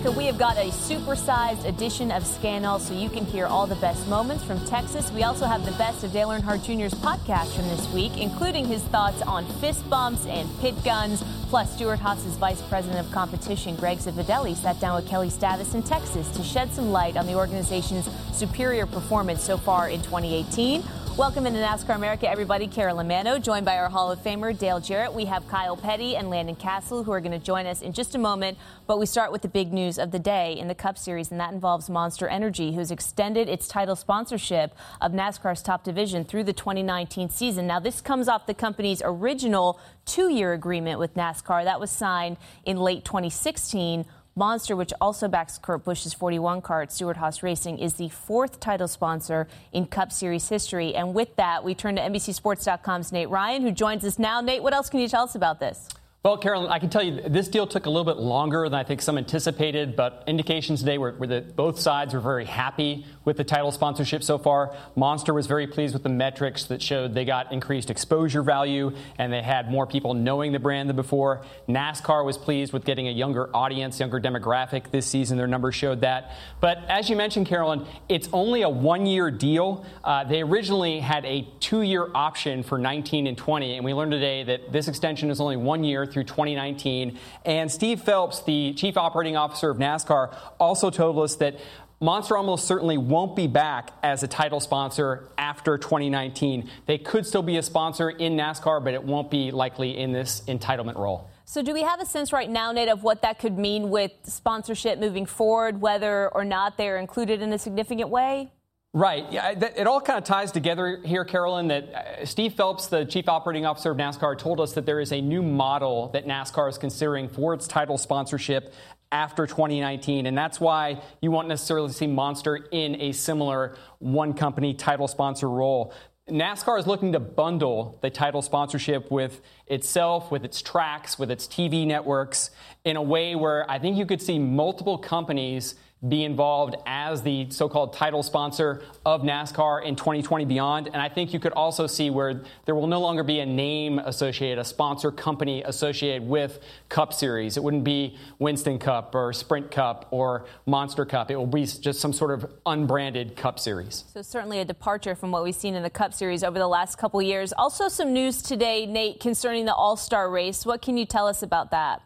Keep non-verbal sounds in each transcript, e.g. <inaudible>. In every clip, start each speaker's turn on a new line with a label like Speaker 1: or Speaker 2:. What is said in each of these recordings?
Speaker 1: America, we have got a supersized edition of Scan All so you can hear all the best moments from Texas. We also have the best of Dale Earnhardt Jr.'s podcast from this week, including his thoughts on fist bumps and pit guns. Plus, Stewart-Haas's vice president of competition, Greg Zipadelli, sat down with Kelly Stavast in Texas to shed some light on the organization's superior performance so far in 2018. Welcome into NASCAR America, everybody. Carolyn Manno, joined by our Hall of Famer, Dale Jarrett. We have Kyle Petty and Landon Cassill, who are going to join us in just a moment. But we start with the big news of the day in the Cup Series, and that involves Monster Energy, who's extended its title sponsorship of NASCAR's top division through the 2019 season. Now, this comes off the company's original two year agreement with NASCAR that was signed in late 2016 Monster, which also backs Kurt Busch's 41 car at Stewart-Haas Racing, is the fourth title sponsor in Cup Series history. And with that, we turn to NBCSports.com's Nate Ryan, who joins us now. Nate, what else can you tell us about this?
Speaker 2: Well, Carolyn, I can tell you this deal took a little bit longer than I think some anticipated, but indications today were, were, that both sides were very happy with the title sponsorship so far. Monster was very pleased with the metrics that showed they got increased exposure value and they had more people knowing the brand than before. NASCAR was pleased with getting a younger audience, younger demographic this season. Their numbers showed that. But as you mentioned, Carolyn, it's only a one year deal. Uh, they originally had a two year option for 19 and 20, and we learned today that this extension is only one year through 2019. And Steve Phelps, the chief operating officer of NASCAR, also told us that Monster almost certainly won't be back as a title sponsor after 2019. They could still be a sponsor in NASCAR, but it won't be likely in this entitlement role.
Speaker 1: So, do we have a sense right now, Nate, of what that could mean with sponsorship moving forward, whether or not they're included in a significant way?
Speaker 2: Right. Yeah, it all kind of ties together here, Carolyn, that uh, Steve Phelps, the chief operating officer of NASCAR, told us that there is a new model that NASCAR is considering for its title sponsorship after 2019. And that's why you won't necessarily see Monster in a similar one company title sponsor role. NASCAR is looking to bundle the title sponsorship with itself, with its tracks, with its TV networks in a way where I think you could see multiple companies be involved as the so-called title sponsor of NASCAR in 2020 beyond. And I think you could also see where there will no longer be a name associated, a sponsor company associated with Cup Series. It wouldn't be Winston Cup or Sprint Cup or Monster Cup. It will be just some sort of unbranded Cup Series.
Speaker 1: So certainly a departure from what we've seen in the Cup Series over the last couple years. Also some news today, Nate, concerning the All-Star race. What can you tell us about that?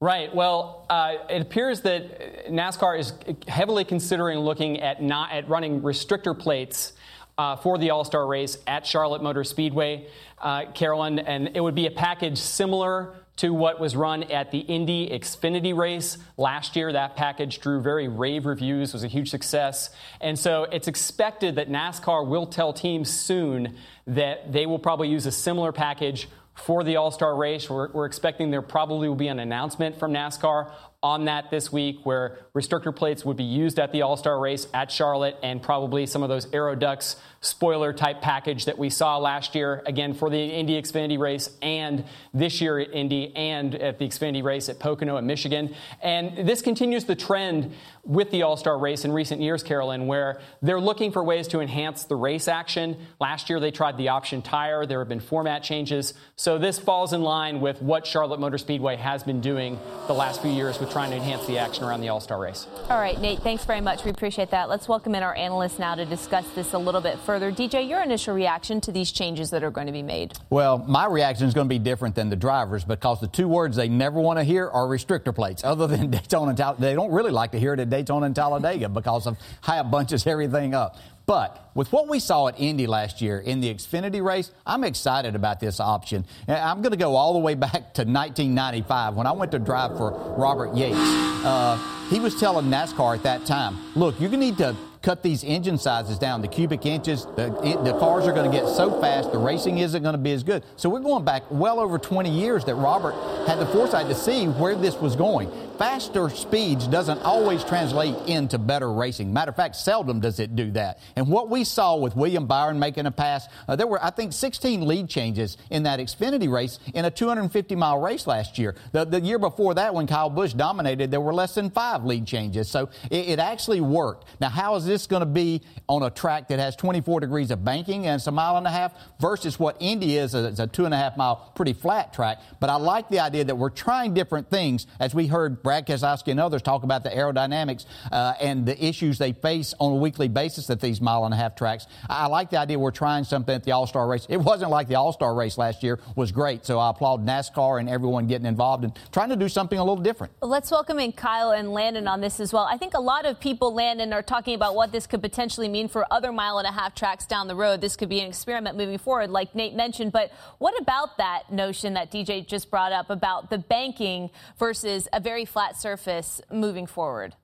Speaker 2: Right. Well, uh, it appears that NASCAR is heavily considering looking at not at running restrictor plates uh, for the All Star race at Charlotte Motor Speedway, uh, Carolyn, and it would be a package similar to what was run at the Indy Xfinity race last year. That package drew very rave reviews, was a huge success. And so it's expected that NASCAR will tell teams soon that they will probably use a similar package for the All Star race. We're, we're, expecting there probably will be an announcement from NASCAR on that this week where restrictor plates would be used at the All Star race at Charlotte and probably some of those Aeroducts spoiler type package that we saw last year, again, for the Indy Xfinity race and this year at Indy and at the Xfinity race at Pocono in Michigan. And this continues the trend with the All Star race in recent years, Carolyn, where they're looking for ways to enhance the race action. Last year they tried the option tire, there have been format changes. So this falls in line with what Charlotte Motor Speedway has been doing the last few years with trying to enhance the action around the All Star race.
Speaker 1: All right, Nate, thanks very much. We appreciate that. Let's welcome in our analysts now to discuss this a little bit further. DJ, your initial reaction to these changes that are going to be made?
Speaker 3: Well, my reaction is going to be different than the drivers because the two words they never want to hear are restrictor plates, other than <laughs> Daytona and Talladega. They don't really like to hear it at Daytona and Talladega <laughs> because of how it bunches everything up. But with what we saw at Indy last year in the Xfinity race, I'm excited about this option. I'm going to go all the way <laughs> back to 1995 when I went to drive for Robert Yates. Uh, he was telling NASCAR at that time, look, you're going to need to cut these engine sizes down, the cubic inches. The, the cars are going to get so fast, the racing isn't going to be as good. So we're going back well over 20 years that Robert had the foresight to see where this was going. Faster speeds doesn't always translate into better racing. Matter of fact, seldom does it do that. And what we saw with William Byron making a pass, uh, there were, I think, 16 lead changes in that Xfinity race in a 250 mile race last year. The, the year before that, when Kyle Busch dominated, there were less than five lead changes. So it, it actually worked. Now, how is this going to be on a track that has 24 degrees of banking and it's a mile and a half versus what Indy is? It's a two and a half mile pretty flat track. But I like the idea that we're trying different things as we heard Brad Keselowski and others talk about the aerodynamics uh, and the issues they face on a weekly basis at these mile and a half tracks. I like the idea we're trying something at the All Star race. It wasn't like the All Star race last year was great. So I applaud NASCAR and everyone getting involved and trying to do something a little different.
Speaker 1: Let's welcome in Kyle and Landon on this as well. I think a lot of people, Landon, are talking about what this could potentially mean for other mile and a half tracks down the road. This could be an experiment moving forward, like Nate mentioned. But what about that notion that DJ just brought up about the banking versus a very flat surface? surface moving forward?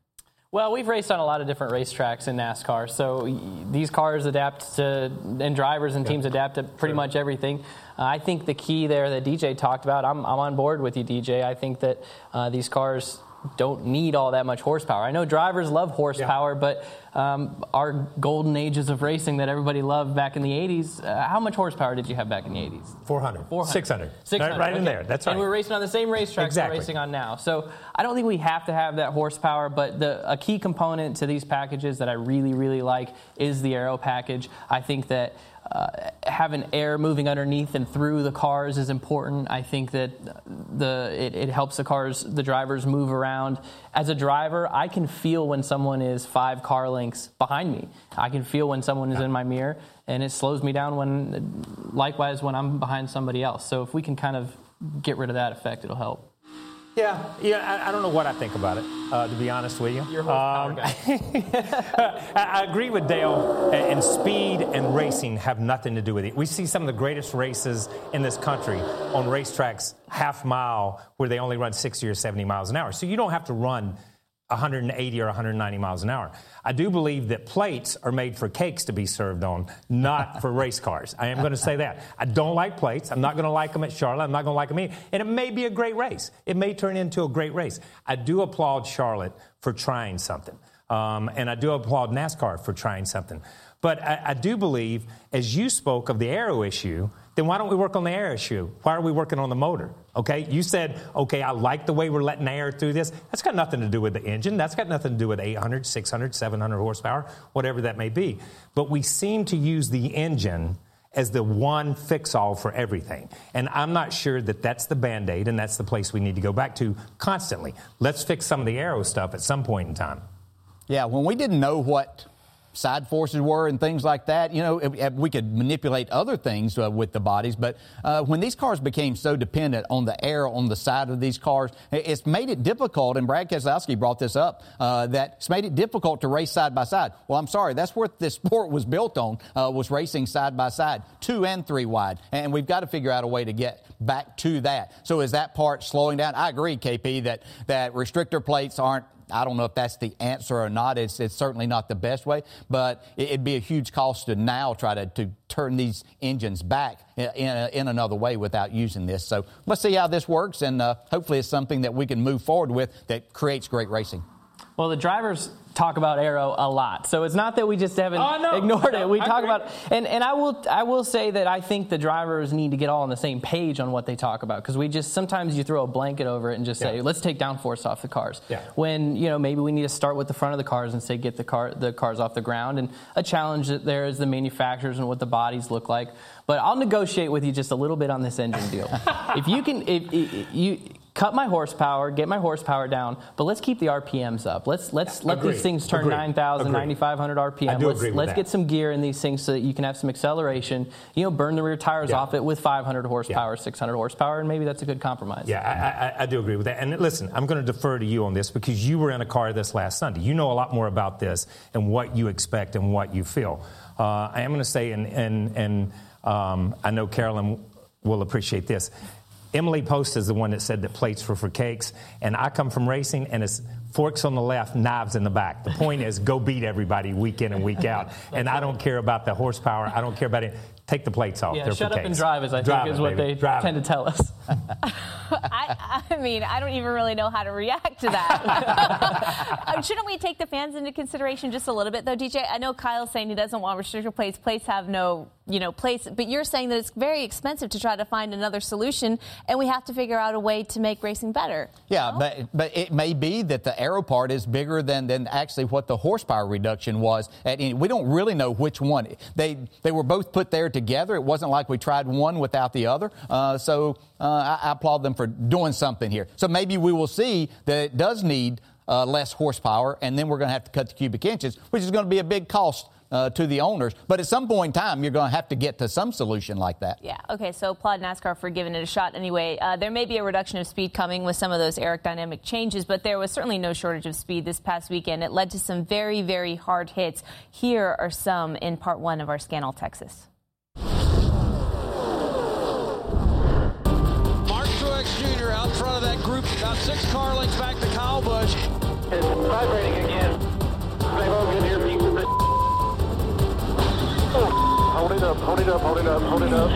Speaker 4: Well, we've raced on a lot of different racetracks in NASCAR, so these cars adapt to, and drivers and teams adapt to pretty sure. much everything. Uh, I think the key there that DJ talked about, I'm, I'm on board with you, DJ. I think that uh, these cars don't need all that much horsepower. I know drivers love horsepower, yeah. but um, our golden ages of racing that everybody loved back in the 80s, uh, how much horsepower did you have back in the 80s?
Speaker 5: 400. 400. 600.
Speaker 4: 600.
Speaker 5: Right, right
Speaker 4: okay.
Speaker 5: in there. That's right.
Speaker 4: And we're racing on the same racetrack
Speaker 5: exactly.
Speaker 4: we're racing on now. So I don't think we have to have that horsepower, but the, a key component to these packages that I really, really like is the aero package. I think that uh, having air moving underneath and through the cars is important. I think that the it, it, helps the cars, the drivers move around. As a driver, I can feel when someone is five car lengths behind me. I can feel when someone is in my mirror, and it slows me down when, likewise, when I'm behind somebody else. So if we can kind of get rid of that effect, it'll help.
Speaker 5: Yeah, yeah. I, I, don't know what I think about it, uh, to be honest with you.
Speaker 4: Um, guy. <laughs>
Speaker 5: I, I, agree with Dale. And speed and racing have nothing to do with it. We see some of the greatest races in this country on racetracks half mile where they only run 60 or 70 miles an hour. So you don't have to run 180 or 190 miles an hour. I do believe that plates are made for cakes to be served on, not for <laughs> race cars. I am going to say that. I don't like plates. I'm not going to like them at Charlotte. I'm not going to like them here. And it may be a great race. It may turn into a great race. I do applaud Charlotte for trying something. Um, and I do applaud NASCAR for trying something. But I, I do believe, as you spoke of the aero issue, then why don't we work on the air issue? Why are we working on the motor? Okay, you said, okay, I like the way we're letting air through this. That's got nothing to do with the engine. That's got nothing to do with 800, 600, 700 horsepower, whatever that may be. But we seem to use the engine as the one fix all for everything. And I'm not sure that that's the band aid and that's the place we need to go back to constantly. Let's fix some of the aero stuff at some point in time.
Speaker 3: Yeah, when we didn't know what side forces were and things like that. You know, we could manipulate other things uh, with the bodies, but uh, when these cars became so dependent on the air on the side of these cars, it's made it difficult. And Brad Keselowski brought this up uh, that it's made it difficult to race side by side. Well, I'm sorry, that's what this <laughs> sport was built on uh, was racing side by side, two and three wide, and we've got to figure out a way to get back to that. So is that part slowing down? I agree, KP, that that restrictor plates aren't I don't know if that's the answer or not. It's, it's certainly not the best way, but it'd be a huge cost to now try to, to turn these engines back in, in, in another way without using this. So let's see how this works, and uh, hopefully it's something that we can move forward with that creates great racing.
Speaker 4: Well, the drivers talk about aero a lot. So it's not that we just haven't oh, no. ignored it. We I talk agree. about and and I will I will say that I think the drivers need to get all on the same page on what they talk about because we just sometimes you throw a blanket over it and just say yeah. let's take downforce off the cars.
Speaker 5: Yeah.
Speaker 4: When you know maybe we need to start with the front of the cars and say get the car the cars off the ground and a challenge that there is the manufacturers and what the bodies look like. But I'll negotiate with you just a little bit on this engine deal. <laughs> if you can if, if you cut my horsepower, get my horsepower down, but let's keep the RPMs up. Let's let's let these things turn
Speaker 5: Agreed.
Speaker 4: 9,000, 9,500 RPM. Let's
Speaker 5: agree
Speaker 4: let's
Speaker 5: that.
Speaker 4: get some gear in these things so that you can have some acceleration. You know, burn the rear tires
Speaker 5: Yeah.
Speaker 4: off it with 500 horsepower, 600 horsepower, and maybe that's a good compromise.
Speaker 5: Yeah, I, I, I do agree with that. And listen, I'm going to defer to you on this because you were in a car this last Sunday. You know a lot more about this and what you expect and what you feel. Uh, I am going to say, and, and, and um, I know Carolyn will appreciate this. Emily Post is the one that said that plates were for cakes, and I come from racing, and it's forks on the left, knives in the back. The point is, go beat everybody week in and week <laughs> out. and I don't care about the horsepower. I don't care about it. Take the plates off.
Speaker 4: Yeah,
Speaker 5: They're
Speaker 4: shut
Speaker 5: for
Speaker 4: up and drive, as I
Speaker 5: Drive
Speaker 4: think
Speaker 5: it,
Speaker 4: is what
Speaker 5: baby.
Speaker 4: they
Speaker 5: Drive
Speaker 4: tend
Speaker 5: it.
Speaker 4: to tell us. <laughs>
Speaker 1: I, I mean, I don't even really know how to react to that. Uh, <laughs> Shouldn't we take the fans into consideration just a little bit, though, DJ? I know Kyle's saying he doesn't want restrictor plates. Plates have no, you know, place. But you're saying that it's very expensive to try to find another solution, and we have to figure out a way to make racing better.
Speaker 3: Yeah, but but it may be that the aero part is bigger than, than actually what the horsepower reduction was. At any, we don't really know which one. They they were both put there together. It wasn't like we tried one without the other. Uh, so uh, I, I applaud them for doing something here. So maybe we will see that it does need uh, less horsepower, and then we're going to have to cut the cubic inches, which is going to be a big cost. Uh, to the owners, but at some point in time, you're going to have to get to some solution like that.
Speaker 1: Yeah. Okay. So applaud NASCAR for giving it a shot. Anyway, uh, there may be a reduction of speed coming with some of those aerodynamic changes, but there was certainly no shortage of speed this past weekend. It led to some very, very hard hits. Here are some in part one of our Scan All, Texas.
Speaker 6: Mark Truex Jr. out front of that group, about six car lengths back to Kyle Busch.
Speaker 7: It's vibrating again. They've all get here. Up, hold it up, hold it up, hold it up.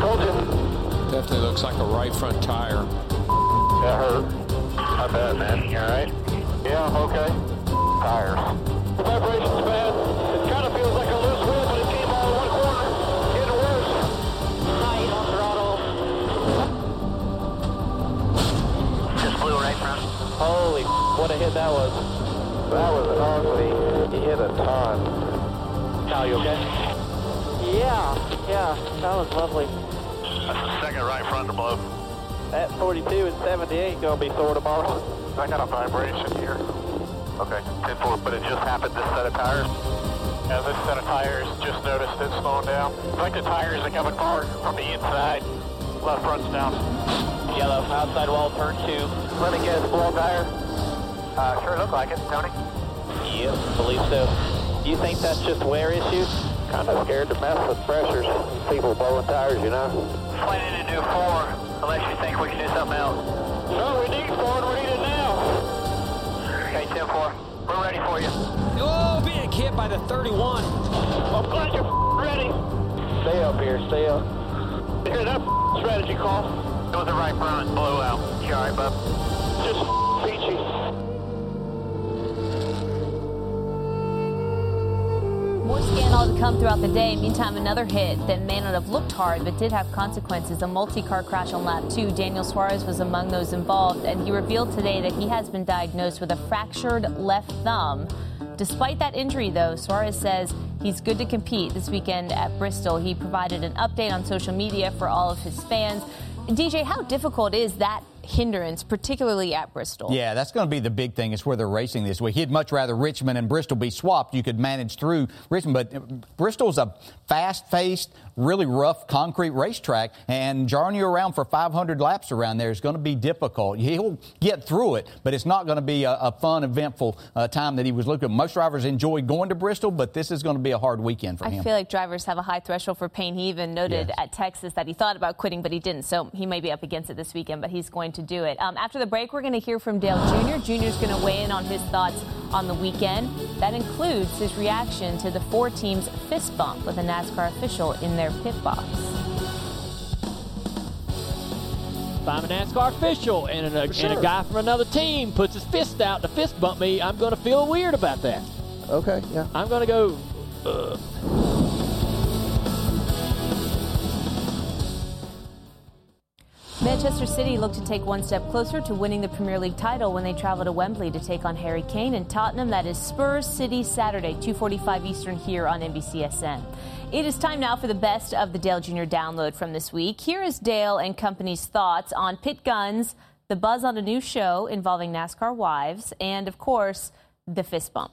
Speaker 7: Told you.
Speaker 6: Definitely looks like a right front tire.
Speaker 7: That hurt. I bet, man. You alright? Yeah, I'm okay. Tires. The vibration's bad. It kind of feels like a loose wheel, but it came all in one corner. Getting worse. Tight on throttle. Just blew right front. Holy, what a hit that was. That was ugly. He hit a ton. Cal, you okay? Yeah, yeah, that was lovely. That's the second right front to blow. That 42 and 78 gonna be sore tomorrow. I got a vibration here. Okay, 10-4, but it just happened this set of tires? Yeah, this set of tires just noticed it slowing down. It's like the tires are coming apart from the inside. Left front's down. Yellow, outside wall, turn two. Let me guess, blow tire? Uh, sure look like it, Tony. Yep, believe so. Do you think that's just wear issue? Kind of scared to mess with pressures. and People blowing tires, you know. Planning to do four, unless you think we can do something else. No, we need four we need it now. Okay, 10-4. We're ready for you.
Speaker 6: Oh, being hit by the 31.
Speaker 7: I'm glad you're ready. Stay up here, stay up. Hear that strategy call? It was the right front blowout. You alright, bub?
Speaker 1: Scan All to come throughout the day. Meantime, another hit that may not have looked hard but did have consequences. A multi-car crash on lap two. Daniel Suarez was among those involved, and he revealed today that he has been diagnosed with a fractured left thumb. Despite that injury, though, Suarez says he's good to compete this weekend at Bristol. He provided an update on social media for all of his fans. DJ, how difficult is that hindrance, particularly at Bristol?
Speaker 3: Yeah, that's going to be the big thing. Is where they're racing this week. He'd much rather Richmond and Bristol be swapped. You could manage through Richmond, but Bristol's a fast-paced, really rough concrete racetrack, and jarring you around for 500 laps around there is going to be difficult. He'll get through it, but it's not going to be a, a fun, eventful uh, time that he was looking. Most drivers enjoy going to Bristol, but this is going to be a hard weekend for
Speaker 1: I
Speaker 3: him.
Speaker 1: I feel like drivers have a high threshold for pain. He even noted
Speaker 3: Yes.
Speaker 1: at Texas that he thought about quitting, but he didn't. So he may be up against it this weekend, but he's going to do it. Um, after the break, we're going to hear from Dale Jr. Jr.'s going to weigh in on his thoughts on the weekend. That includes his reaction to the four teams' fist bump with a NASCAR official in their pit box.
Speaker 8: If I'm a NASCAR official and a, and a guy from another team puts his fist out to fist bump me, I'm going to feel weird about that.
Speaker 9: Okay, yeah.
Speaker 8: I'm going to go, uh,
Speaker 1: Manchester City looked to take one step closer to winning the Premier League title when they travel to Wembley to take on Harry Kane and Tottenham. That is Spurs City Saturday, 2:45 Eastern here on NBCSN. It is time now for the best of the Dale Jr. download from this week. Here is Dale and company's thoughts on pit guns, the buzz on a new show involving NASCAR wives, and of course, the fist bump.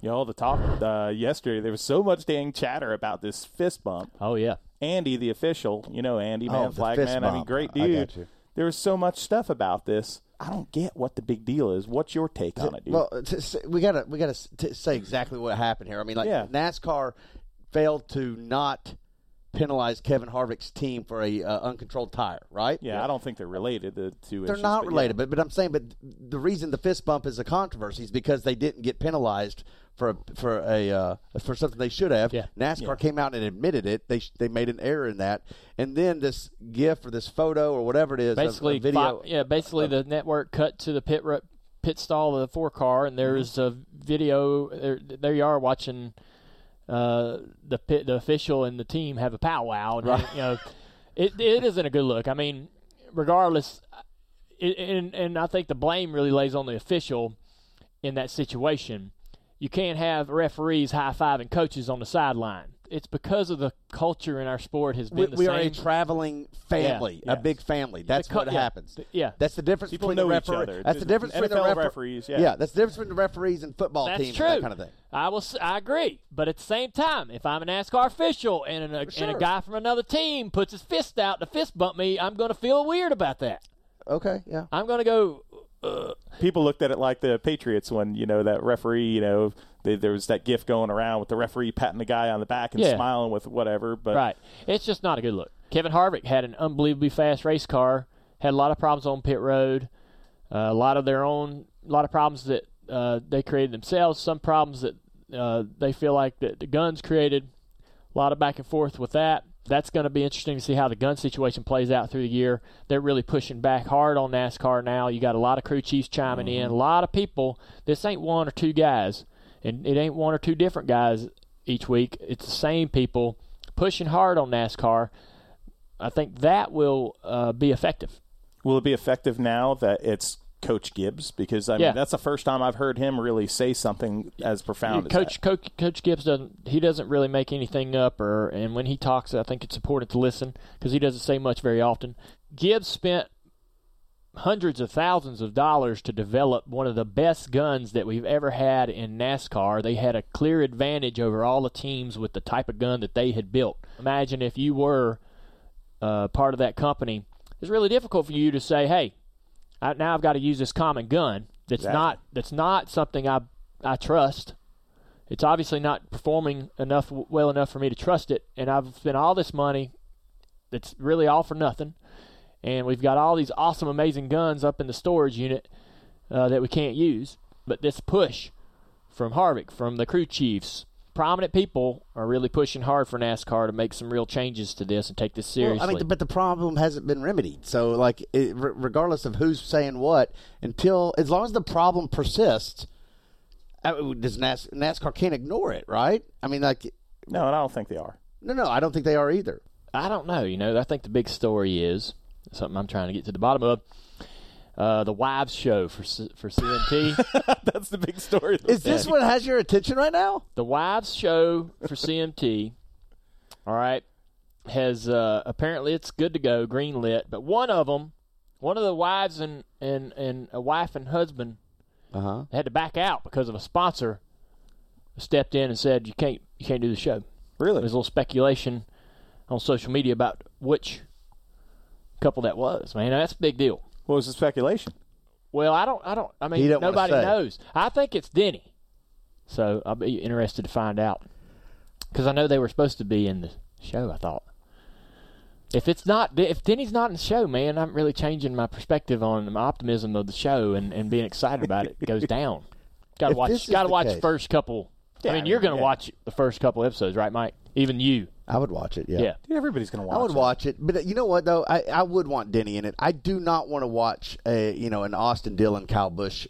Speaker 9: You know, the talk uh, yesterday, there was so much dang chatter about this fist bump.
Speaker 8: Oh, yeah.
Speaker 9: Andy, the official, you know, Andy,
Speaker 10: Oh,
Speaker 9: man, flag man, I mean, great dude. There was so much stuff about this. I don't get what the big deal is. What's your take on it, dude?
Speaker 10: Well, t- s- we gotta we gotta t- say exactly what happened here. I mean, like
Speaker 9: Yeah.
Speaker 10: NASCAR failed to not penalize Kevin Harvick's team for a uh, uncontrolled tire, right?
Speaker 9: yeah, I don't think they're related. The two
Speaker 10: They're
Speaker 9: issues,
Speaker 10: not
Speaker 9: but yeah.
Speaker 10: related, but but I'm saying, but the reason the fist bump is a controversy is because they didn't get penalized for a, for a uh, for something they should have.
Speaker 8: Yeah.
Speaker 10: NASCAR came out and admitted it. They sh- they made an error in that, and then this GIF or this photo or whatever it is, of- of
Speaker 8: basically,
Speaker 10: video.
Speaker 8: yeah, basically the network cut to the pit pit stall of the four car, and there's
Speaker 10: Mm-hmm.
Speaker 8: a video. There, there you are watching uh, the pit, the official and the team have a powwow. And, You know, it it isn't a good look. I mean, regardless, it, and and I think the blame really lays on the official in that situation. You can't have referees high fiving coaches on the sideline. It's because of the culture in our sport has been
Speaker 10: we,
Speaker 8: the
Speaker 10: we
Speaker 8: same.
Speaker 10: are a traveling family,
Speaker 9: Yeah.
Speaker 10: a big family. That's
Speaker 8: co-
Speaker 10: what
Speaker 8: yeah.
Speaker 10: happens.
Speaker 8: The- yeah.
Speaker 10: that's the difference
Speaker 9: People
Speaker 10: between
Speaker 9: know
Speaker 10: the
Speaker 9: each
Speaker 10: referee.
Speaker 9: other.
Speaker 10: That's the
Speaker 9: Just
Speaker 10: difference between the
Speaker 9: NFL
Speaker 10: refer-
Speaker 9: referees, yeah.
Speaker 10: that's the difference between the referees and football
Speaker 8: That's
Speaker 10: teams
Speaker 8: true.
Speaker 10: and that kind of thing.
Speaker 8: I will. s- I agree, but at the same time, if I'm a NASCAR official and a, uh,
Speaker 10: and
Speaker 8: a guy from another team puts his fist out to fist bump me, I'm going to feel weird about that.
Speaker 10: Okay, yeah.
Speaker 8: I'm going to go.
Speaker 9: People looked at it like the Patriots when you know that referee. You know, they, there was that gif going around with the referee patting the guy on the back and
Speaker 8: Yeah.
Speaker 9: smiling with whatever. But
Speaker 8: Right. It's just not a good look. Kevin Harvick had an unbelievably fast race car. Had a lot of problems on pit road. Uh, a lot of their own. A lot of problems that uh, they created themselves. Some problems that uh, they feel like that the guns created. A lot of back and forth with that. That's going to be interesting to see how the gun situation plays out through the year. They're really pushing back hard on NASCAR now. You got a lot of crew chiefs chiming in. A lot of people. This ain't one or two guys, and it ain't one or two different guys each week. It's the same people pushing hard on NASCAR. I think that will uh, be effective.
Speaker 9: will it be effective now that it's Coach Gibbs? Because I mean,
Speaker 8: Yeah.
Speaker 9: that's the first time I've heard him really say something as profound as
Speaker 8: Coach,
Speaker 9: that.
Speaker 8: Coach Coach Gibbs doesn't he doesn't really make anything up, or and when he talks, I think it's important to listen because he doesn't say much very often. Gibbs spent hundreds of thousands of dollars to develop one of the best guns that we've ever had in NASCAR. They had a clear advantage over all the teams with the type of gun that they had built. Imagine if you were uh, part of that company. It's really difficult for you to say, "Hey, I, now I've got to use this common gun that's
Speaker 9: Exactly.
Speaker 8: not that's not something I I trust. It's obviously not performing enough well enough for me to trust it, and I've spent all this money that's really all for nothing. And we've got all these awesome, amazing guns up in the storage unit uh, that we can't use. But this push from Harvick, from the crew chiefs, prominent people are really pushing hard for NASCAR to make some real changes to this and take this seriously.
Speaker 10: Well, I mean, but the problem hasn't been remedied. So, like, it, regardless of who's saying what, until as long as the problem persists, uh, does NAS, NASCAR can't ignore it, right? I mean, like,
Speaker 9: No, and I don't think they are.
Speaker 10: no, no, I don't think they are either.
Speaker 8: I don't know. You know, I think the big story is something I'm trying to get to the bottom of. Uh, the wives show for for CMT. <laughs>
Speaker 9: That's the big story.
Speaker 10: Is this what has your attention right now?
Speaker 8: the wives show for CMT. All right, has uh, apparently it's good to go, green lit. But one of them, one of the wives and and and a wife and husband
Speaker 10: Uh huh.
Speaker 8: had to back out because of a sponsor stepped in and said you can't you can't do the show.
Speaker 9: really?
Speaker 8: There's a little speculation on social media about which couple that was. Man, that's a big deal.
Speaker 9: What was the speculation?
Speaker 8: Well, I don't. I don't. I mean,
Speaker 10: don't
Speaker 8: nobody knows. I think it's Denny. So I'll be interested to find out because I know they were supposed to be in the show. I thought if it's not, if Denny's not in the show, man, I'm really changing my perspective on my optimism of the show and, and being excited about it goes <laughs> down. Got to watch. Got to
Speaker 10: the
Speaker 8: watch
Speaker 10: case-
Speaker 8: the first couple.
Speaker 9: Yeah,
Speaker 8: I mean,
Speaker 9: I
Speaker 8: you're going to
Speaker 9: yeah.
Speaker 8: watch the first couple episodes, right, Mike? Even you.
Speaker 10: I would watch it. Yeah.
Speaker 8: Yeah.
Speaker 9: Dude, everybody's going to watch it.
Speaker 10: I would
Speaker 9: it.
Speaker 10: watch it, but uh, you know what though, I, I would want Denny in it. I do not want to watch a you know an Austin Dillon Kyle Busch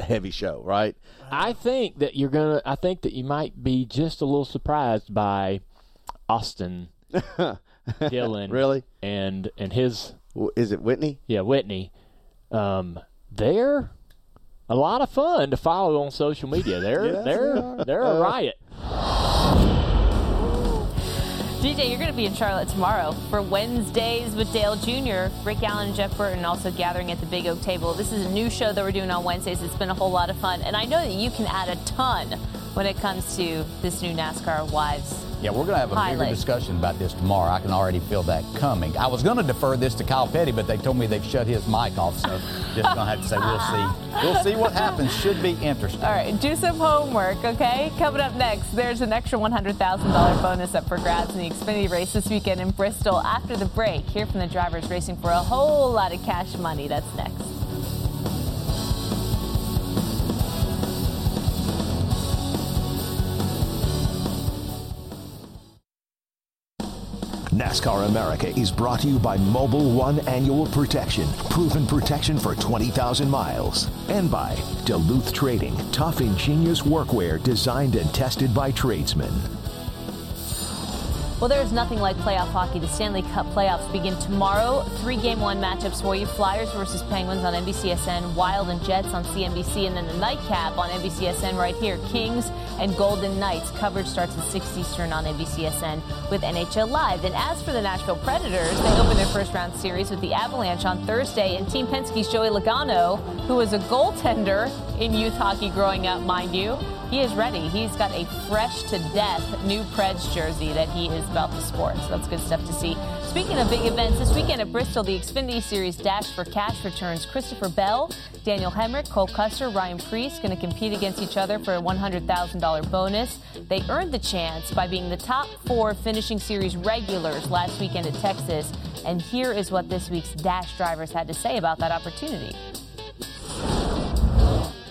Speaker 10: heavy show, right?
Speaker 8: I think that you're gonna. I think that you might be just a little surprised by Austin <laughs> Dillon,
Speaker 10: Really?
Speaker 8: and and his
Speaker 10: Is it Whitney?
Speaker 8: yeah Whitney. Um, they're a lot of fun to follow on social media. They're <laughs>
Speaker 9: Yes,
Speaker 8: they're
Speaker 9: they are.
Speaker 8: they're a riot.
Speaker 1: DJ, you're going to be in Charlotte tomorrow for Wednesdays with Dale Jr., Rick Allen, and Jeff Burton also gathering at the Big Oak table. This is a new show that we're doing on Wednesdays. It's been a whole lot of fun. And I know that you can add a ton when it comes to this new NASCAR Wives
Speaker 3: yeah, we're going to have a bigger discussion about this tomorrow. I can already feel that coming. I was going to defer this to Kyle Petty, but they told me they've shut his mic off, so just going to have to say we'll see. We'll see what happens. Should be interesting.
Speaker 1: All right, do some homework, okay? Coming up next, there's an extra $100,000 bonus up for grabs in the Xfinity race this weekend in Bristol. After the break, hear from the drivers racing for a whole lot of cash money. That's next.
Speaker 11: NASCAR America is brought to you by Mobil 1 Annual Protection, proven protection for 20,000 miles. And by Duluth Trading, tough, ingenious workwear designed and tested by tradesmen.
Speaker 1: Well, there is nothing like playoff hockey. The Stanley Cup playoffs begin tomorrow. Three game one matchups for you Flyers versus Penguins on NBCSN, Wild and Jets on CNBC, and then the nightcap on NBCSN right here Kings and Golden Knights. Coverage starts at 6 Eastern on NBCSN with NHL Live. And as for the Nashville Predators, they open their first round series with the Avalanche on Thursday. And Team Penske's Joey Logano, who is a goaltender in youth hockey growing up, mind you, he is ready. He's got a fresh to death new Preds jersey that he is about to sport. So that's good stuff to see. Speaking of big events, this weekend at Bristol, the Xfinity Series Dash for Cash returns Christopher Bell, Daniel Hemric, Cole Custer, Ryan Preece going to compete against each other for a $100,000 bonus. They earned the chance by being the top four finishing series regulars last weekend at Texas. And here is what this week's Dash drivers had to say about that opportunity.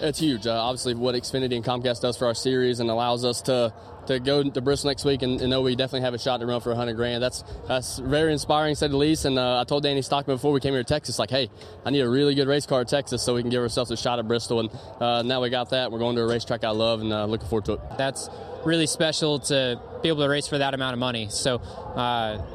Speaker 12: It's huge. Uh, obviously, what Xfinity and Comcast does for our series and allows us to to go to Bristol next week and, and know we definitely have a shot to run for 100 grand. That's that's very inspiring, said the least. And uh, I told Danny Stockman before we came here to Texas, like, hey, I need a really good race car at Texas so we can give ourselves a shot at Bristol. And uh, now we got that. We're going to a racetrack I love and uh, looking forward to it.
Speaker 13: That's really special to be able to race for that amount of money. So. Uh,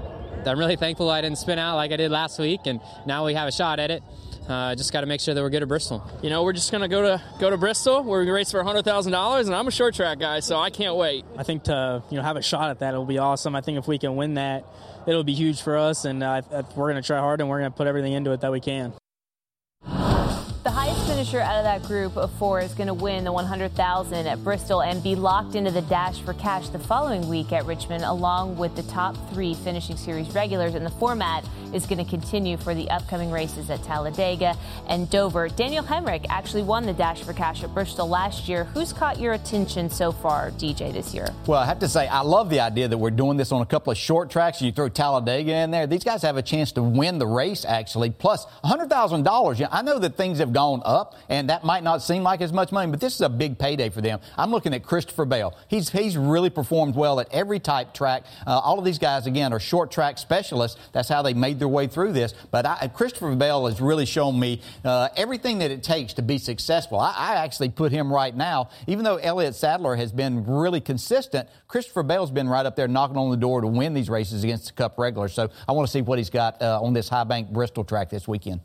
Speaker 13: I'm really thankful I didn't spin out like I did last week, and now we have a shot at it. Uh, just got to make sure that we're good at Bristol.
Speaker 14: You know, we're just gonna go to go to Bristol. We're race for hundred thousand dollars, and I'm a short track guy, so I can't wait.
Speaker 15: I think to you know have a shot at that, it'll be awesome. I think if we can win that, it'll be huge for us, and uh, we're gonna try hard and we're gonna put everything into it that we can.
Speaker 1: Finisher out of that group of four is going to win the 100,000 at Bristol and be locked into the dash for cash the following week at Richmond, along with the top three finishing series regulars. And the format is going to continue for the upcoming races at Talladega and Dover. Daniel Hemric actually won the dash for cash at Bristol last year. Who's caught your attention so far, DJ, this year?
Speaker 3: Well, I have to say, I love the idea that we're doing this on a couple of short tracks. You throw Talladega in there. These guys have a chance to win the race, actually, plus $100,000. I know that things have gone up, and that might not seem like as much money, but this is a big payday for them. I'm looking at Christopher Bell. He's he's really performed well at every type track. Uh, all of these guys, again, are short track specialists. That's how they made their way through this. But I, Christopher Bell has really shown me uh, everything that it takes to be successful. I, I actually put him right now, even though Elliott Sadler has been really consistent. Christopher Bell's been right up there knocking on the door to win these races against the Cup regulars. So I want to see what he's got uh, on this high bank Bristol track this weekend.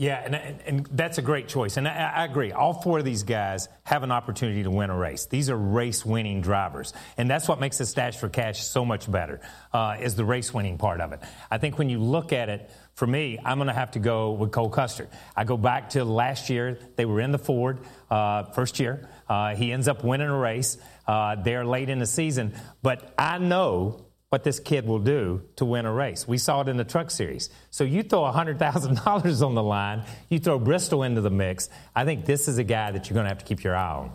Speaker 5: Yeah, and, and, and, that's a great choice. And I, I, agree. All four of these guys have an opportunity to win a race. These are race winning drivers. And that's what makes the Dash for Cash so much better, uh, is the race winning part of it. I think when you look at it, for me, I'm going to have to go with Cole Custer. I go back to last year. They were in the Ford uh, first year. Uh, he ends up winning a race. Uh, they're late in the season. But I know what this kid will do to win a race. We saw it in the truck series. So you throw $100,000 on the line, you throw Bristol into the mix. I think this is a guy that you're going to have to keep your eye on.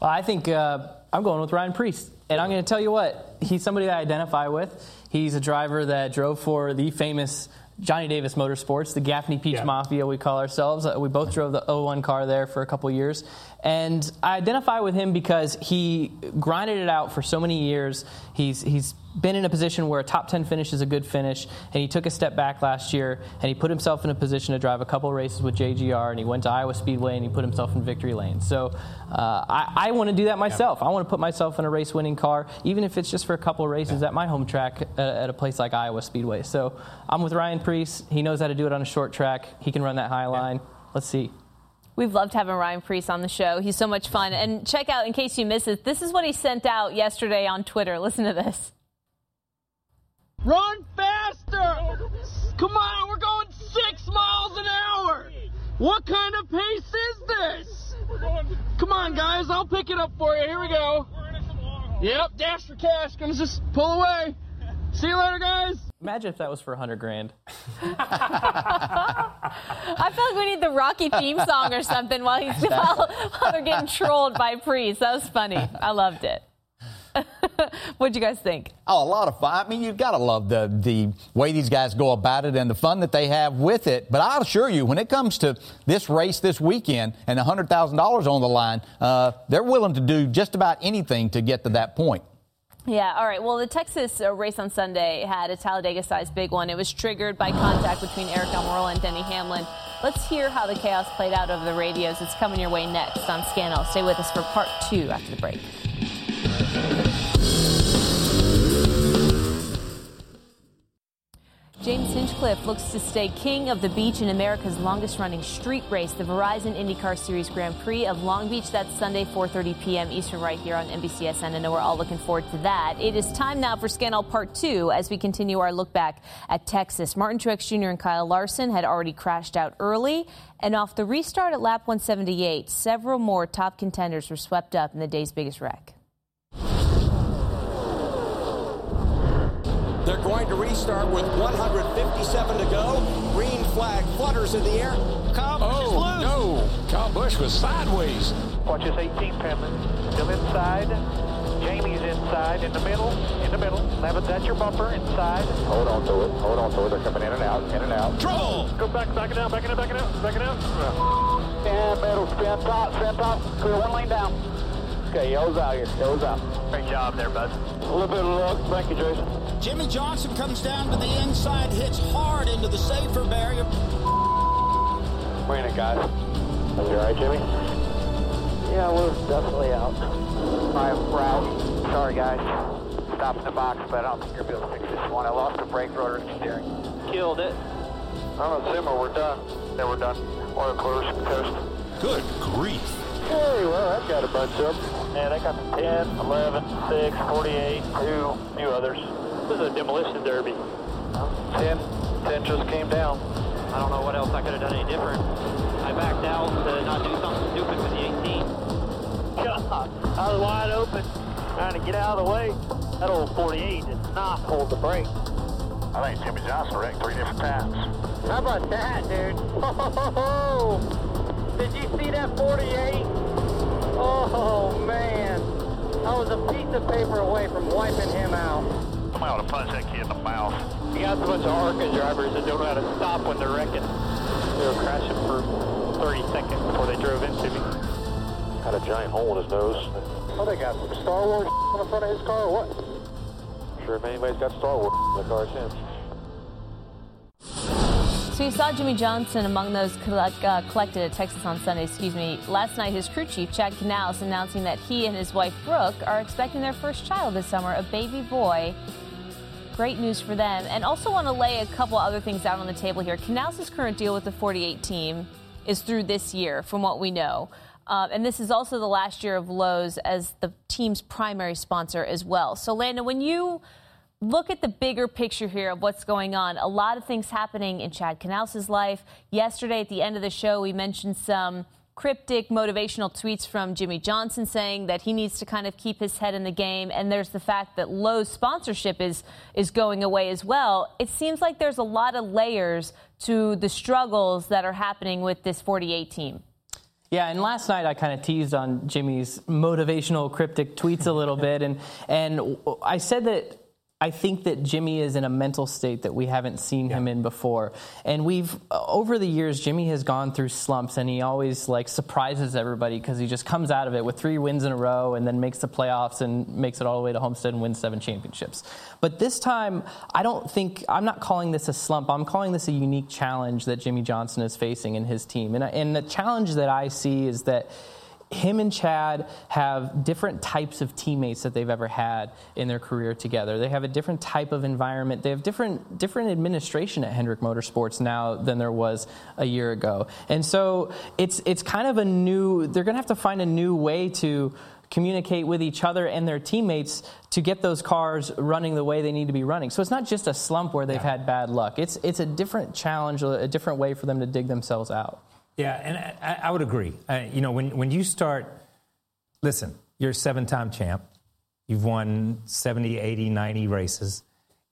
Speaker 4: Well, I think uh, I'm going with Ryan Preece. And I'm going to tell you what, he's somebody that I identify with. He's a driver that drove for the famous Johnny Davis Motorsports, the Gaffney Peach yeah. Mafia, we call ourselves. Uh, we both drove the 01 car there for a couple years. And I identify with him because he grinded it out for so many years. He's, he's been in a position where a top 10 finish is a good finish, and he took a step back last year, and he put himself in a position to drive a couple races with JGR, and he went to Iowa Speedway, and he put himself in victory lane. So uh, I, I want to do that myself. I want to put myself in a race winning car, even if it's just for a couple of races at my home track at, at, a place like Iowa Speedway. So I'm with Ryan Preece. He knows how to do it on a short track, he can run that high line. Let's see.
Speaker 1: We've loved having Ryan Preece on the show. He's so much fun. And check out, in case you miss it, this is what he sent out yesterday on Twitter. Listen to this.
Speaker 6: Run faster! Come on, we're going six miles an hour! What kind of pace is this? Come on, guys, I'll pick it up for you. Here we go. Yep, dash for cash. Gonna just pull away. See you later, guys.
Speaker 4: Imagine if that was for 100 grand. <laughs>
Speaker 1: I feel like we need the Rocky theme song or something while he's while, while they're getting trolled by Preece. That was funny. I loved it. <laughs> What'd you guys think?
Speaker 3: Oh, a lot of fun. I mean, you've got to love the the way these guys go about it and the fun that they have with it. But I'll assure you, when it comes to this race this weekend and hundred thousand dollars on the line, uh, they're willing to do just about anything to get to that point.
Speaker 1: Yeah, all right. Well, the Texas uh, race on Sunday had a Talladega sized big one. It was triggered by contact between Aric Almirola and Denny Hamlin. Let's hear how the chaos played out over the radios. It's coming your way next on Scan All. Stay with us for part two after the break. James Hinchcliffe looks to stay king of the beach in America's longest running street race, the Verizon IndyCar Series Grand Prix of Long Beach. That's Sunday, 4.30 p.m. Eastern right here on NBCSN. I know we're all looking forward to that. It is time now for Scan All Part 2 as we continue our look back at Texas. Martin Truex Jr. and Kyle Larson had already crashed out early. And off the restart at lap 178, several more top contenders were swept up in the day's biggest wreck.
Speaker 16: They're going to restart with 157 to go. Green flag flutters in the air. Kyle Busch
Speaker 6: Oh,
Speaker 16: is loose.
Speaker 6: no. Kyle Busch was sideways.
Speaker 7: Watch this 18 Penman. Still inside. Jamie's inside. In the middle. In the middle. Levitt, that's your bumper. Inside. Hold on to it. Hold on to it. They're coming in and out. In and out.
Speaker 6: Trouble!
Speaker 7: Go back. Back it out. Back it out. Back it out. Back it out. And middle. Spin top. Spin top. Clear one lane down. Okay, yellow's out here. Yellow's out. Great job there, bud. A little bit of luck. Thank you, Jason.
Speaker 16: Jimmie Johnson comes down to the inside, hits hard into the safer barrier.
Speaker 7: Bring it, guys. Are you all right, Jimmie? Yeah, we're definitely out. All right, we're out. Sorry, guys. Stop in the box, but I don't think you're going to be able to fix this one. I lost the brake rotor and steering. Killed it. I'm a simmer. We're done. Then we're done. Oil clears. Coast.
Speaker 6: Good grief.
Speaker 7: Hey, well, I've got a bunch of them. And I got the 10, 11, 6, 48, 2, a few others. This is a demolition derby. 10, 10 just came down. I don't know what else I could have done any different. I backed out to not do something stupid with the 18. God, I was wide open, trying to get out of the way. That old 48 did not hold the brake. I think Jimmie Johnson wrecked three different times. How about that, dude? <laughs> Did you see that 48? Oh, man. I was a piece of paper away from wiping him out. Somebody ought to punch that kid in the mouth. You got a bunch of ARCA drivers that don't know how to stop when they're wrecking. They were crashing for 30 seconds before they drove into me. Had a giant hole in his nose. Oh, they got some Star Wars <laughs> on the front of his car or what? Sure if anybody's got Star Wars in the car since.
Speaker 1: So you saw Jimmie Johnson among those collect, uh, collected at Texas on Sunday. Excuse me. Last night, his crew chief Chad Knaus announcing that he and his wife Brooke are expecting their first child this summer, a baby boy. Great news for them. And also want to lay a couple other things out on the table here. Knaus' current deal with the 48 team is through this year, from what we know. Uh, and this is also the last year of Lowe's as the team's primary sponsor as well. So, Landa, when you look at the bigger picture here of what's going on. A lot of things happening in Chad Knaus' life. Yesterday at the end of the show, we mentioned some cryptic motivational tweets from Jimmie Johnson saying that he needs to kind of keep his head in the game. And there's the fact that Lowe's sponsorship is is going away as well. It seems like there's a lot of layers to the struggles that are happening with this 48 team.
Speaker 4: Yeah, and last night I kind of teased on Jimmie's motivational cryptic tweets a little bit, and and I said that I think that Jimmie is in a mental state that we haven't seen him in before. And we've over the years Jimmie has gone through slumps and he always like surprises everybody because he just comes out of it with three wins in a row and then makes the playoffs and makes it all the way to Homestead and wins seven championships. But this time I don't think I'm not calling this a slump. I'm calling this a unique challenge that Jimmie Johnson is facing in his team. And and the challenge that I see is that him and Chad have different types of teammates that they've ever had in their career together. They have a different type of environment. They have different different administration at Hendrick Motorsports now than there was a year ago. And so it's it's kind of a new they're going to have to find a new way to communicate with each other and their teammates to get those cars running the way they need to be running. So it's not just a slump where they've yeah. had bad luck. It's it's a different challenge, a different way for them to dig themselves out.
Speaker 5: Yeah, and I, I would agree. Uh, you know, when when you start, listen, you're a seven-time champ. You've won 70, 80, 90 races,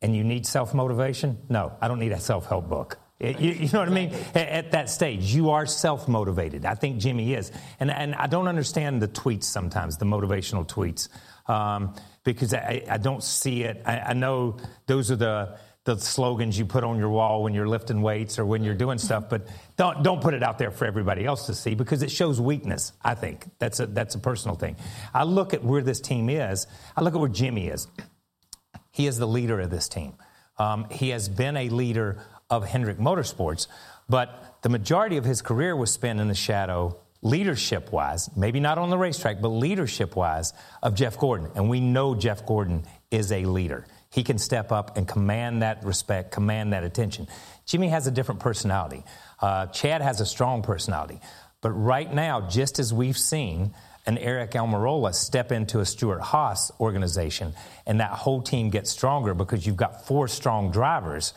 Speaker 5: and you need self motivation? No, I don't need a self help book. It, you, you, know what I mean? At, at that stage, you are self motivated. I think Jimmie is. And, and I don't understand the tweets sometimes, the motivational tweets, um, because I, I, don't see it. I, I, know those are the, the slogans you put on your wall when you're lifting weights or when you're doing stuff, but don't, don't put it out there for everybody else to see because it shows weakness, I think. That's a, that's a personal thing. I look at where this team is, I look at where Jimmie is. He is the leader of this team. Um, he has been a leader of Hendrick Motorsports, but the majority of his career was spent in the shadow, leadership wise, maybe not on the racetrack, but leadership wise, of Jeff Gordon. And we know Jeff Gordon is a leader. He can step up and command that respect, command that attention. Jimmie has a different personality. Uh, Chad has a strong personality. But right now, just as we've seen, an Aric Almirola step into a Stewart-Haas organization, and that whole team gets stronger because you've got four strong drivers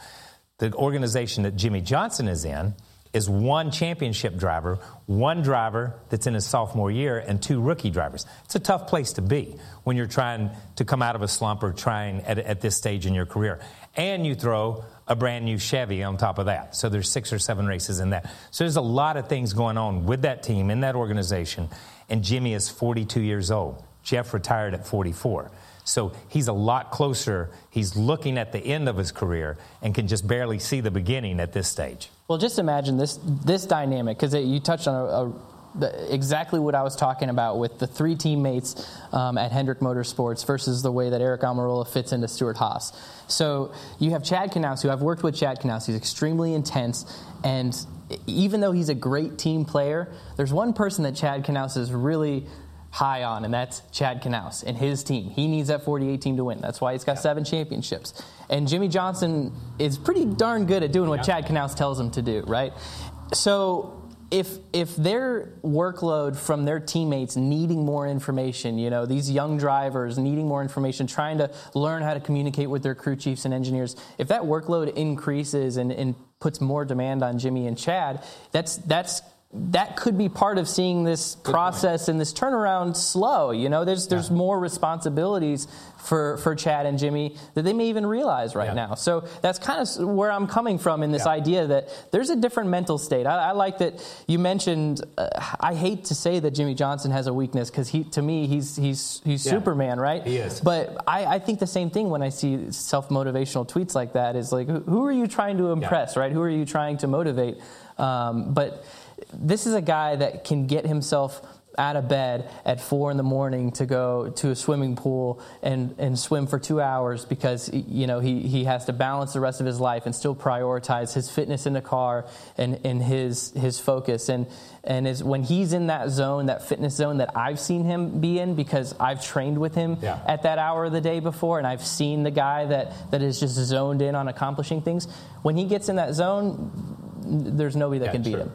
Speaker 5: the organization that Jimmie Johnson is in is one championship driver, one driver that's in his sophomore year, and two rookie drivers. It's a tough place to be when you're trying to come out of a slump or trying at, at this stage in your career. And you throw a brand new Chevy on top of that. So there's six or seven races in that. So there's a lot of things going on with that team, in that organization. And Jimmie is 42 years old. Jeff retired at 44. So he's a lot closer. He's looking at the end of his career and can just barely see the beginning at this stage.
Speaker 4: Well, just imagine this this dynamic because you touched on a, a the, exactly what I was talking about with the three teammates um, at Hendrick Motorsports versus the way that Aric Almirola fits into Stewart-Haas. So you have Chad Knaus, who I've worked with Chad Knaus. He's extremely intense, and even though he's a great team player, there's one person that Chad Knaus is really high on, and that's Chad Knaus and his team. He needs that 48 team to win. That's why he's got seven championships. And Jimmie Johnson is pretty darn good at doing what Chad Knaus tells him to do, right? So if if their workload from their teammates needing more information, you know, these young drivers needing more information, trying to learn how to communicate with their crew chiefs and engineers, if that workload increases and, and puts more demand on Jimmie and Chad, that's that's that could be part of seeing this Good process point. and this turnaround slow. You know, there's there's yeah. more responsibilities for, for Chad and Jimmie that they may even realize right yeah. now. So that's kind of where I'm coming from in this yeah. idea that there's a different mental state. I, I like that you mentioned. Uh, I hate to say that Jimmie Johnson has a weakness because he, to me, he's he's he's Superman, right?
Speaker 5: He is.
Speaker 4: But I, I think the same thing when I see self motivational tweets like that is like, who are you trying to impress, right? Who are you trying to motivate? Um, but this is a guy that can get himself out of bed at four in the morning to go to a swimming pool and, and swim for two hours because you know he, he has to balance the rest of his life and still prioritize his fitness in the car and, and his his focus and and is when he's in that zone that fitness zone that I've seen him be in because I've trained with him yeah. at that hour of the day before and I've seen the guy that that is just zoned in on accomplishing things when he gets in that zone there's nobody that yeah, can beat true. him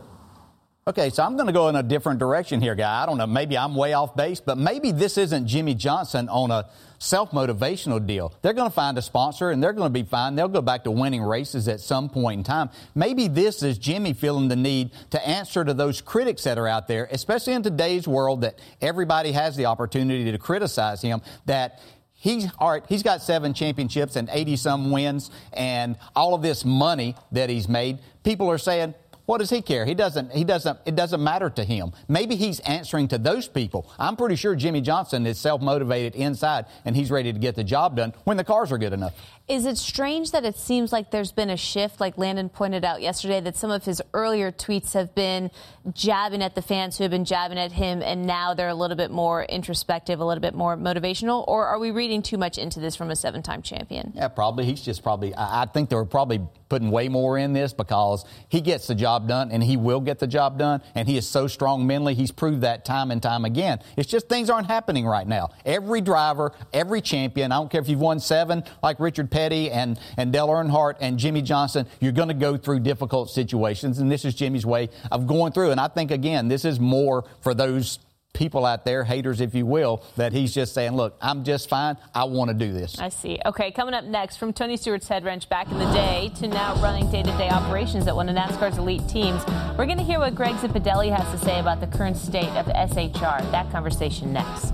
Speaker 3: Okay, so I'm going to go in a different direction here, guy. I don't know. Maybe I'm way off base, but maybe this isn't Jimmie Johnson on a self motivational deal. They're going to find a sponsor and they're going to be fine. They'll go back to winning races at some point in time. Maybe this is Jimmie feeling the need to answer to those critics that are out there, especially in today's world that everybody has the opportunity to criticize him, that he's all right, he's got seven championships and 80 some wins and all of this money that he's made. People are saying, what does he care? He doesn't, he doesn't, it doesn't matter to him. Maybe he's answering to those people. I'm pretty sure Jimmie Johnson is self motivated inside and he's ready to get the job done when the cars are good enough.
Speaker 1: Is it strange that it seems like there's been a shift, like Landon pointed out yesterday, that some of his earlier tweets have been jabbing at the fans who have been jabbing at him, and now they're a little bit more introspective, a little bit more motivational? Or are we reading too much into this from a seven time champion?
Speaker 3: Yeah, probably. He's just probably, I think they were probably putting way more in this because he gets the job done and he will get the job done, and he is so strong mentally. He's proved that time and time again. It's just things aren't happening right now. Every driver, every champion, I don't care if you've won seven like Richard Petty and, and Dale Earnhardt and Jimmie Johnson, you're going to go through difficult situations. And this is Jimmie's way of going through. And I think, again, this is more for those people out there, haters if you will, that he's just saying, look, I'm just fine. I want to do this.
Speaker 1: I see. Okay, coming up next, from Tony Stewart's head wrench back in the day to now running day to day operations at one of NASCAR's elite teams, we're going to hear what Greg Zipadelli has to say about the current state of SHR. That conversation next.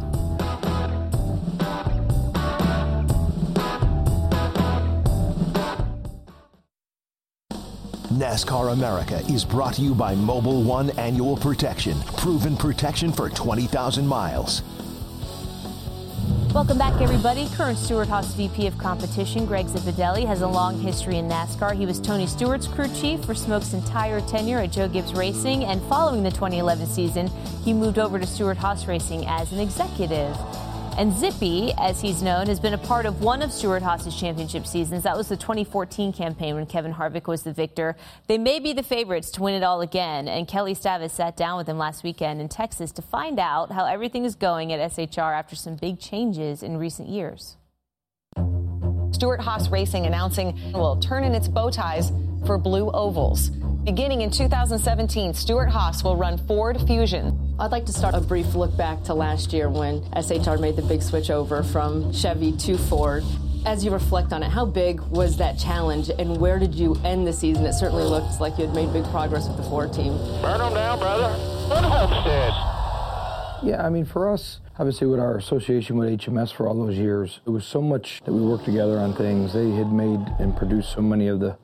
Speaker 11: NASCAR America is brought to you by Mobil 1 Annual Protection, proven protection for 20,000 miles.
Speaker 1: Welcome back, everybody. Current Stewart Haas VP of Competition, Greg Zipadelli, has a long history in NASCAR. He was Tony Stewart's crew chief for Smoke's entire tenure at Joe Gibbs Racing, and following the 2011 season, he moved over to Stewart Haas Racing as an executive. And Zippy, as he's known, has been a part of one of Stewart Haas's championship seasons. That was the 2014 campaign when Kevin Harvick was the victor. They may be the favorites to win it all again. And Kelly Stavast sat down with him last weekend in Texas to find out how everything is going at SHR after some big changes in recent years.
Speaker 17: Stewart Haas Racing announcing will turn in its bow ties for blue ovals. Beginning in 2017, Stewart Haas will run Ford Fusion.
Speaker 18: I'd like to start a brief look back to last year when SHR made the big switch over from Chevy to Ford. As you reflect on it, how big was that challenge and where did you end the season? It certainly looks like you had made big progress with the Ford team.
Speaker 7: Burn them down, brother. Burn Homestead.
Speaker 19: Yeah, I mean, for us, obviously, with our association with HMS for all those years, it was so much that we worked together on things. They had made and produced so many of the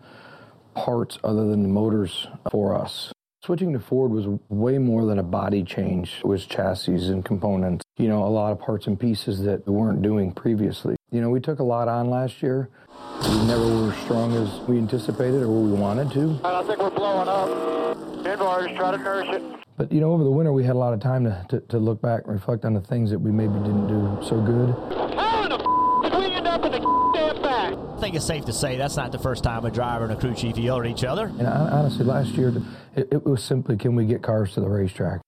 Speaker 19: parts other than the motors for us. Switching to Ford was way more than a body change. It was chassis and components, you know, a lot of parts and pieces that we weren't doing previously. You know, we took a lot on last year. We never were as strong as we anticipated or we wanted to.
Speaker 7: I think we're blowing up. Inboard, try to nurse it.
Speaker 19: But, you know, over the winter, we had a lot of time to, to, to look back and reflect on the things that we maybe didn't do so good.
Speaker 7: How in the f- did we end up in the damn back?
Speaker 20: I think it's safe to say that's not the first time a driver and a crew chief yelled at each other.
Speaker 19: And I, honestly, last year, it, it was simply can we get cars to the racetrack?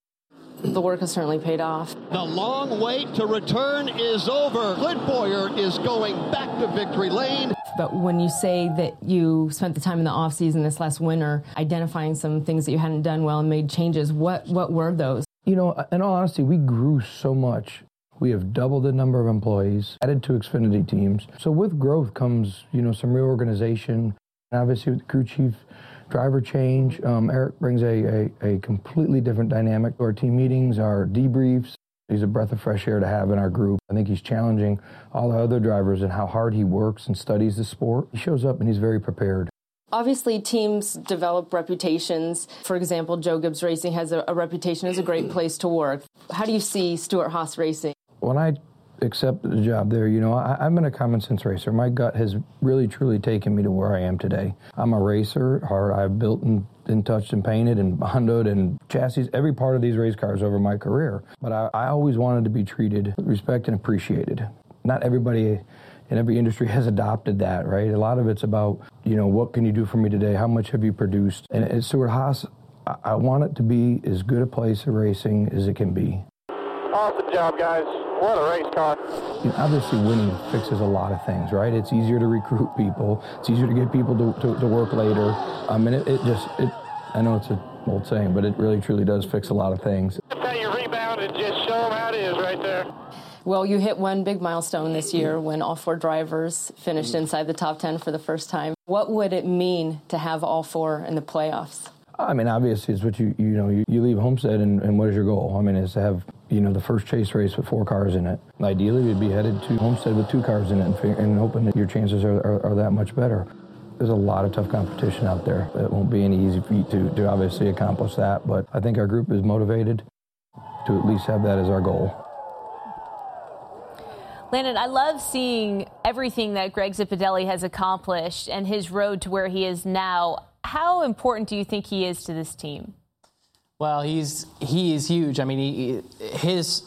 Speaker 18: The work has certainly paid off.
Speaker 21: The long wait to return is over. Clint Bowyer is going back to victory lane.
Speaker 18: But when you say that you spent the time in the off season this last winter identifying some things that you hadn't done well and made changes, what what were those?
Speaker 19: You know, in all honesty, we grew so much. We have doubled the number of employees, added two Xfinity teams. So with growth comes, you know, some reorganization. And obviously, with the crew chief driver change, um, Aric brings a, a, a completely different dynamic to our team meetings, our debriefs. He's a breath of fresh air to have in our group. I think he's challenging all the other drivers and how hard he works and studies the sport. He shows up and he's very prepared.
Speaker 18: Obviously, teams develop reputations. For example, Joe Gibbs Racing has a, a reputation as a great place to work. How do you see Stewart Haas Racing?
Speaker 19: When I accepted the job there, you know, I, I've been a common sense racer. My gut has really, truly taken me to where I am today. I'm a racer. Hard, I've built and, and touched and painted and <laughs> Bondoed and chassis, every part of these race cars over my career. But I, I always wanted to be treated with respect and appreciated. Not everybody in every industry <laughs> has adopted that, right? A lot of it's about, you know, what can you do for me today? How much have you produced? And at Stewart Haas, I, I want it to be as good a place of racing as it can be.
Speaker 7: Awesome job, guys. What a race car.
Speaker 19: You know, obviously, winning fixes a lot of things, right? It's easier to recruit people. It's easier to get people to, to, to work later. I mean, it, it just, it, I know it's an old saying, but it really truly does fix a lot of things.
Speaker 7: That's how you rebound and just show them how it is right there.
Speaker 18: Well, you hit one big milestone this year when all four drivers finished inside the top 10 for the first time. What would it mean to have all four in the playoffs?
Speaker 19: I mean, obviously, it's what you you know you, you leave Homestead, and, and what is your goal? I mean, is to have you know the first chase race with four cars in it. Ideally, we'd be headed to Homestead with two cars in it, and, and hoping that your chances are, are, are that much better. There's a lot of tough competition out there. It won't be any easy feat to to obviously accomplish that, but I think our group is motivated to at least have that as our goal.
Speaker 1: Landon, I love seeing everything that Greg Zipadelli has accomplished and his road to where he is now. How important do you think he is to this team?
Speaker 4: Well, he's he is huge. I mean, he, his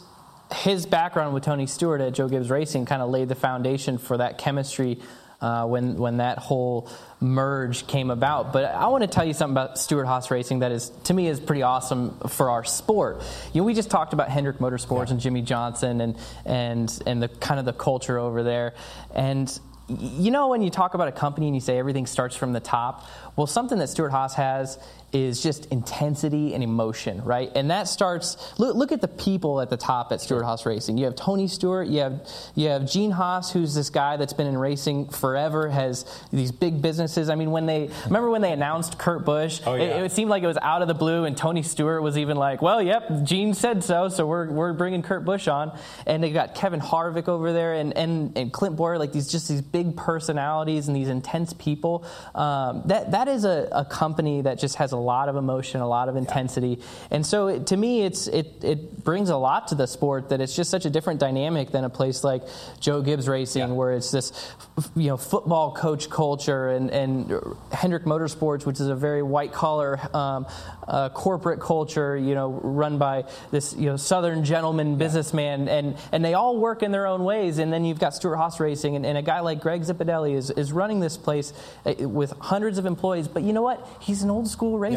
Speaker 4: his background with Tony Stewart at Joe Gibbs Racing kind of laid the foundation for that chemistry uh, when when that whole merge came about. But I want to tell you something about Stewart Haas Racing that is to me is pretty awesome for our sport. You know, we just talked about Hendrick Motorsports and Jimmie Johnson and and and the kind of the culture over there and you know when you talk about a company and you say everything starts from the top? Well something that Stewart Haas has is just intensity and emotion, right? And that starts. Look, look at the people at the top at Stewart Haas Racing. You have Tony Stewart. You have you have Gene Haas, who's this guy that's been in racing forever, has these big businesses. I mean, when they remember when they announced Kurt Busch,
Speaker 5: Oh, yeah.
Speaker 4: it, it seemed like it was out of the blue, and Tony Stewart was even like, "Well, yep, Gene said so, so we're we're bringing Kurt Busch on." And they got Kevin Harvick over there, and and, and Clint Bowyer, like these just these big personalities and these intense people. Um, that that is a, a company that just has a lot of emotion, a lot of intensity, and so it, to me, it's it it brings a lot to the sport that it's just such a different dynamic than a place like Joe Gibbs Racing, where it's this you know football coach culture and and Hendrick Motorsports, which is a very white collar um, uh, corporate culture, you know, run by this you know Southern gentleman businessman, and and they all work in their own ways. And then you've got Stewart Haas Racing, and, and a guy like Greg Zipadelli is is running this place uh, with hundreds of employees. But you know what? He's an old school racer.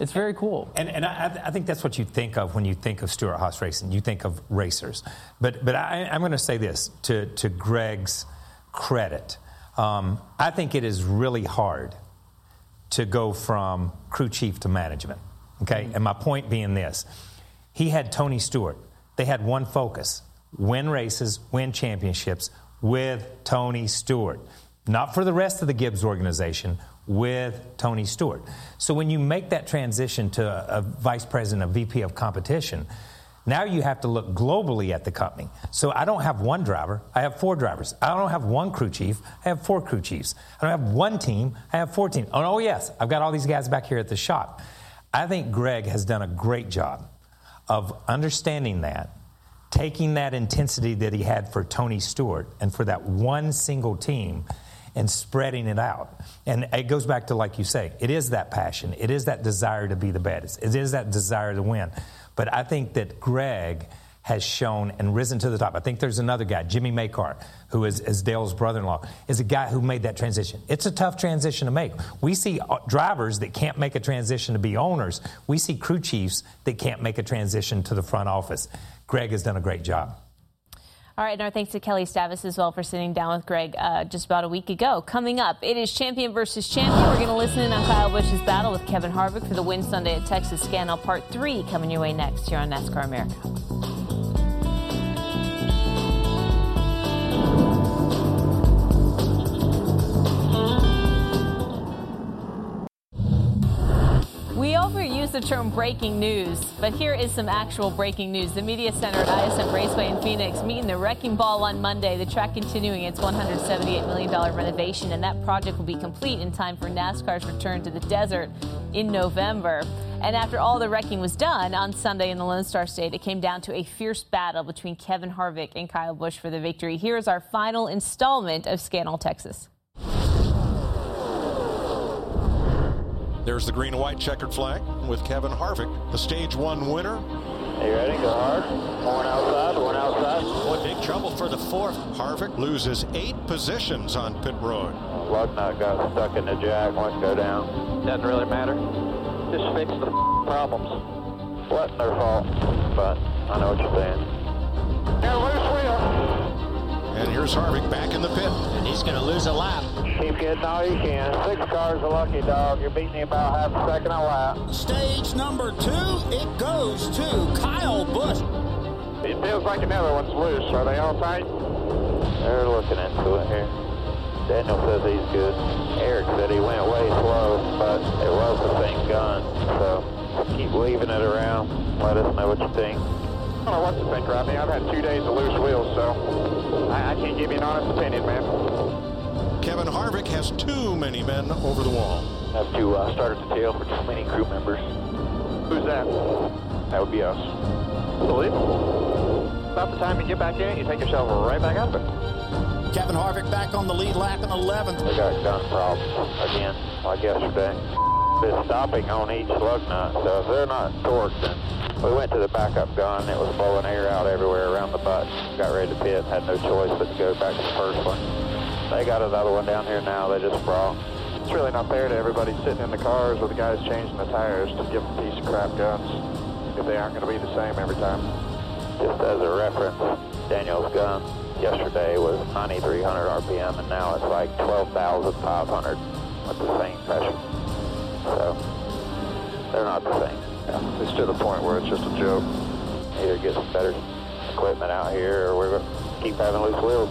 Speaker 4: It's very cool.
Speaker 5: And, and I, I think that's what you think of when you think of Stewart Haas Racing. You think of racers. But, but I, I'm going to say this to, to Greg's credit. Um, I think it is really hard to go from crew chief to management. Okay? And my point being this he had Tony Stewart. They had one focus win races, win championships with Tony Stewart. Not for the rest of the Gibbs organization, with Tony Stewart. So when you make that transition to a, a vice president, a VP of competition, now you have to look globally at the company. So I don't have one driver, I have four drivers. I don't have one crew chief, I have four crew chiefs. I don't have one team, I have four teams. Oh, oh yes, I've got all these guys back here at the shop. I think Greg has done a great job of understanding that, taking that intensity that he had for Tony Stewart and for that one single team and spreading it out. And it goes back to, like you say, it is that passion, it is that desire to be the best, it is that desire to win. But I think that Greg has shown and risen to the top. I think there's another guy, Jimmy Makar, who is, is Dale's brother in law, is a guy who made that transition. It's a tough transition to make. We see uh, drivers that can't make a transition to be owners, we see crew chiefs that can't make a transition to the front office. Greg has done a great job.
Speaker 1: All right, and our thanks to Kelly Stavast as well for sitting down with Greg uh, just about a week ago. Coming up, it is champion versus champion. We're going to listen in on Kyle Busch's battle with Kevin Harvick for the win Sunday at Texas Scan All Part 3 coming your way next here on NASCAR America. The term breaking news, but here is some actual breaking news. The Media Center at ISM Raceway in Phoenix meeting the wrecking ball on Monday. The track continuing its $178 million renovation, and that project will be complete in time for NASCAR's return to the desert in November. And after all the wrecking was done on Sunday in the Lone Star State, it came down to a fierce battle between Kevin Harvick and Kyle Busch for the victory. Here is our final installment of Scan All, Texas.
Speaker 22: There's the green and white checkered flag with Kevin Harvick, the stage one winner.
Speaker 23: Are you ready? Go hard. One outside, one outside.
Speaker 22: Boy, big trouble for the fourth. Harvick loses eight positions on pit road.
Speaker 23: Lug nut got stuck in the jack, went to go down. Doesn't really matter. Just fix the problems. Wasn't their fault, but I know what you're saying. Got a loose wheel.
Speaker 22: And here's Harvick back in the pit.
Speaker 20: And he's going to lose a lap.
Speaker 23: Keep getting all you can. Six cars a lucky dog. You're beating me about half a second a lap.
Speaker 16: Stage number two, it goes to Kyle Busch.
Speaker 23: It feels like another one's loose. Are they all tight? They're looking into it here. Daniel says he's good. Eric said he went way slow, but it was the same gun. So keep leaving it around. Let us know what you think. I don't know what to think, Rodney. I've had two days of loose wheels, so I, I can't give you an honest opinion, man.
Speaker 22: Kevin Harvick has too many men over the wall.
Speaker 23: Have to uh, start at the tail for too many crew members. Who's that? That would be us. Believe About the time you get back in you take yourself right back up it.
Speaker 16: Kevin Harvick back on the lead lap in 11th.
Speaker 23: We got gun problems again, like yesterday. It's stopping on each lug nut, so if they're not torqued, then we went to the backup gun. It was blowing air out everywhere around the butt. Got ready to pit, had no choice but to go back to the first one. They got another one down here now. They just brought. It's really not fair to everybody sitting in the cars with the guys changing the tires to give them piece of crap guns if they aren't going to be the same every time. Just as a reference, Daniel's gun yesterday was 9,300 RPM, and now it's like 12,500 with the same pressure. So
Speaker 7: they're not the thing. Yeah, it's to the point where it's just a joke. Either get some better equipment out here, or we're going to keep having loose wheels.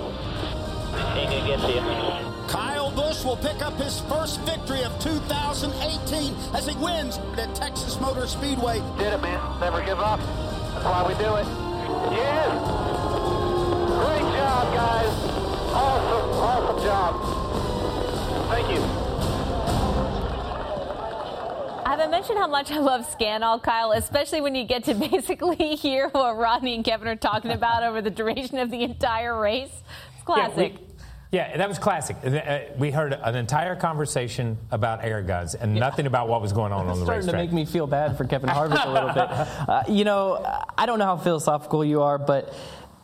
Speaker 7: Ain't gonna get to you.
Speaker 16: Kyle Busch will pick up his first victory of 2018 as he wins at Texas Motor Speedway.
Speaker 7: Did it, man. Never give up. That's why we do it. Yes! Great job, guys. Awesome, awesome job. Thank you.
Speaker 1: I haven't mentioned how much I love Scan All, Kyle, especially when you get to <laughs> basically hear what Rodney and Kevin are talking about over the duration of the entire race. It's classic.
Speaker 5: Yeah, we, yeah, that was classic. Uh, We heard an entire conversation about air guns and nothing about what was going on on
Speaker 4: It's
Speaker 5: the
Speaker 4: starting to make me feel bad for Kevin Harvick a little bit. <laughs> Uh, you know, I don't know how philosophical you are, but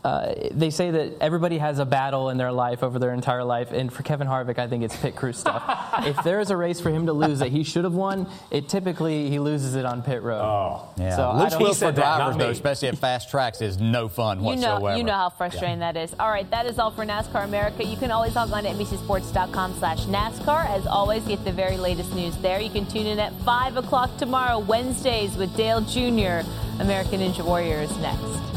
Speaker 4: uh, they say that everybody has a battle in their life over their entire life, and for Kevin Harvick, I think it's pit crew stuff. <laughs> if there is a race for him to lose that he should have won, it typically he loses it on pit road. Oh,
Speaker 3: Yeah,
Speaker 4: so I
Speaker 3: loose
Speaker 4: don't-
Speaker 3: wheels for drivers, though, especially at fast tracks, is no fun
Speaker 1: You
Speaker 3: whatsoever.
Speaker 1: know, you know how frustrating that is. All right, that is all for NASCAR America. You can always log on to NBCSports.com slash NASCAR. As always, get the very latest news there. You can tune in at 5 o'clock tomorrow, Wednesdays, with Dale Jr., American Ninja Warriors, next.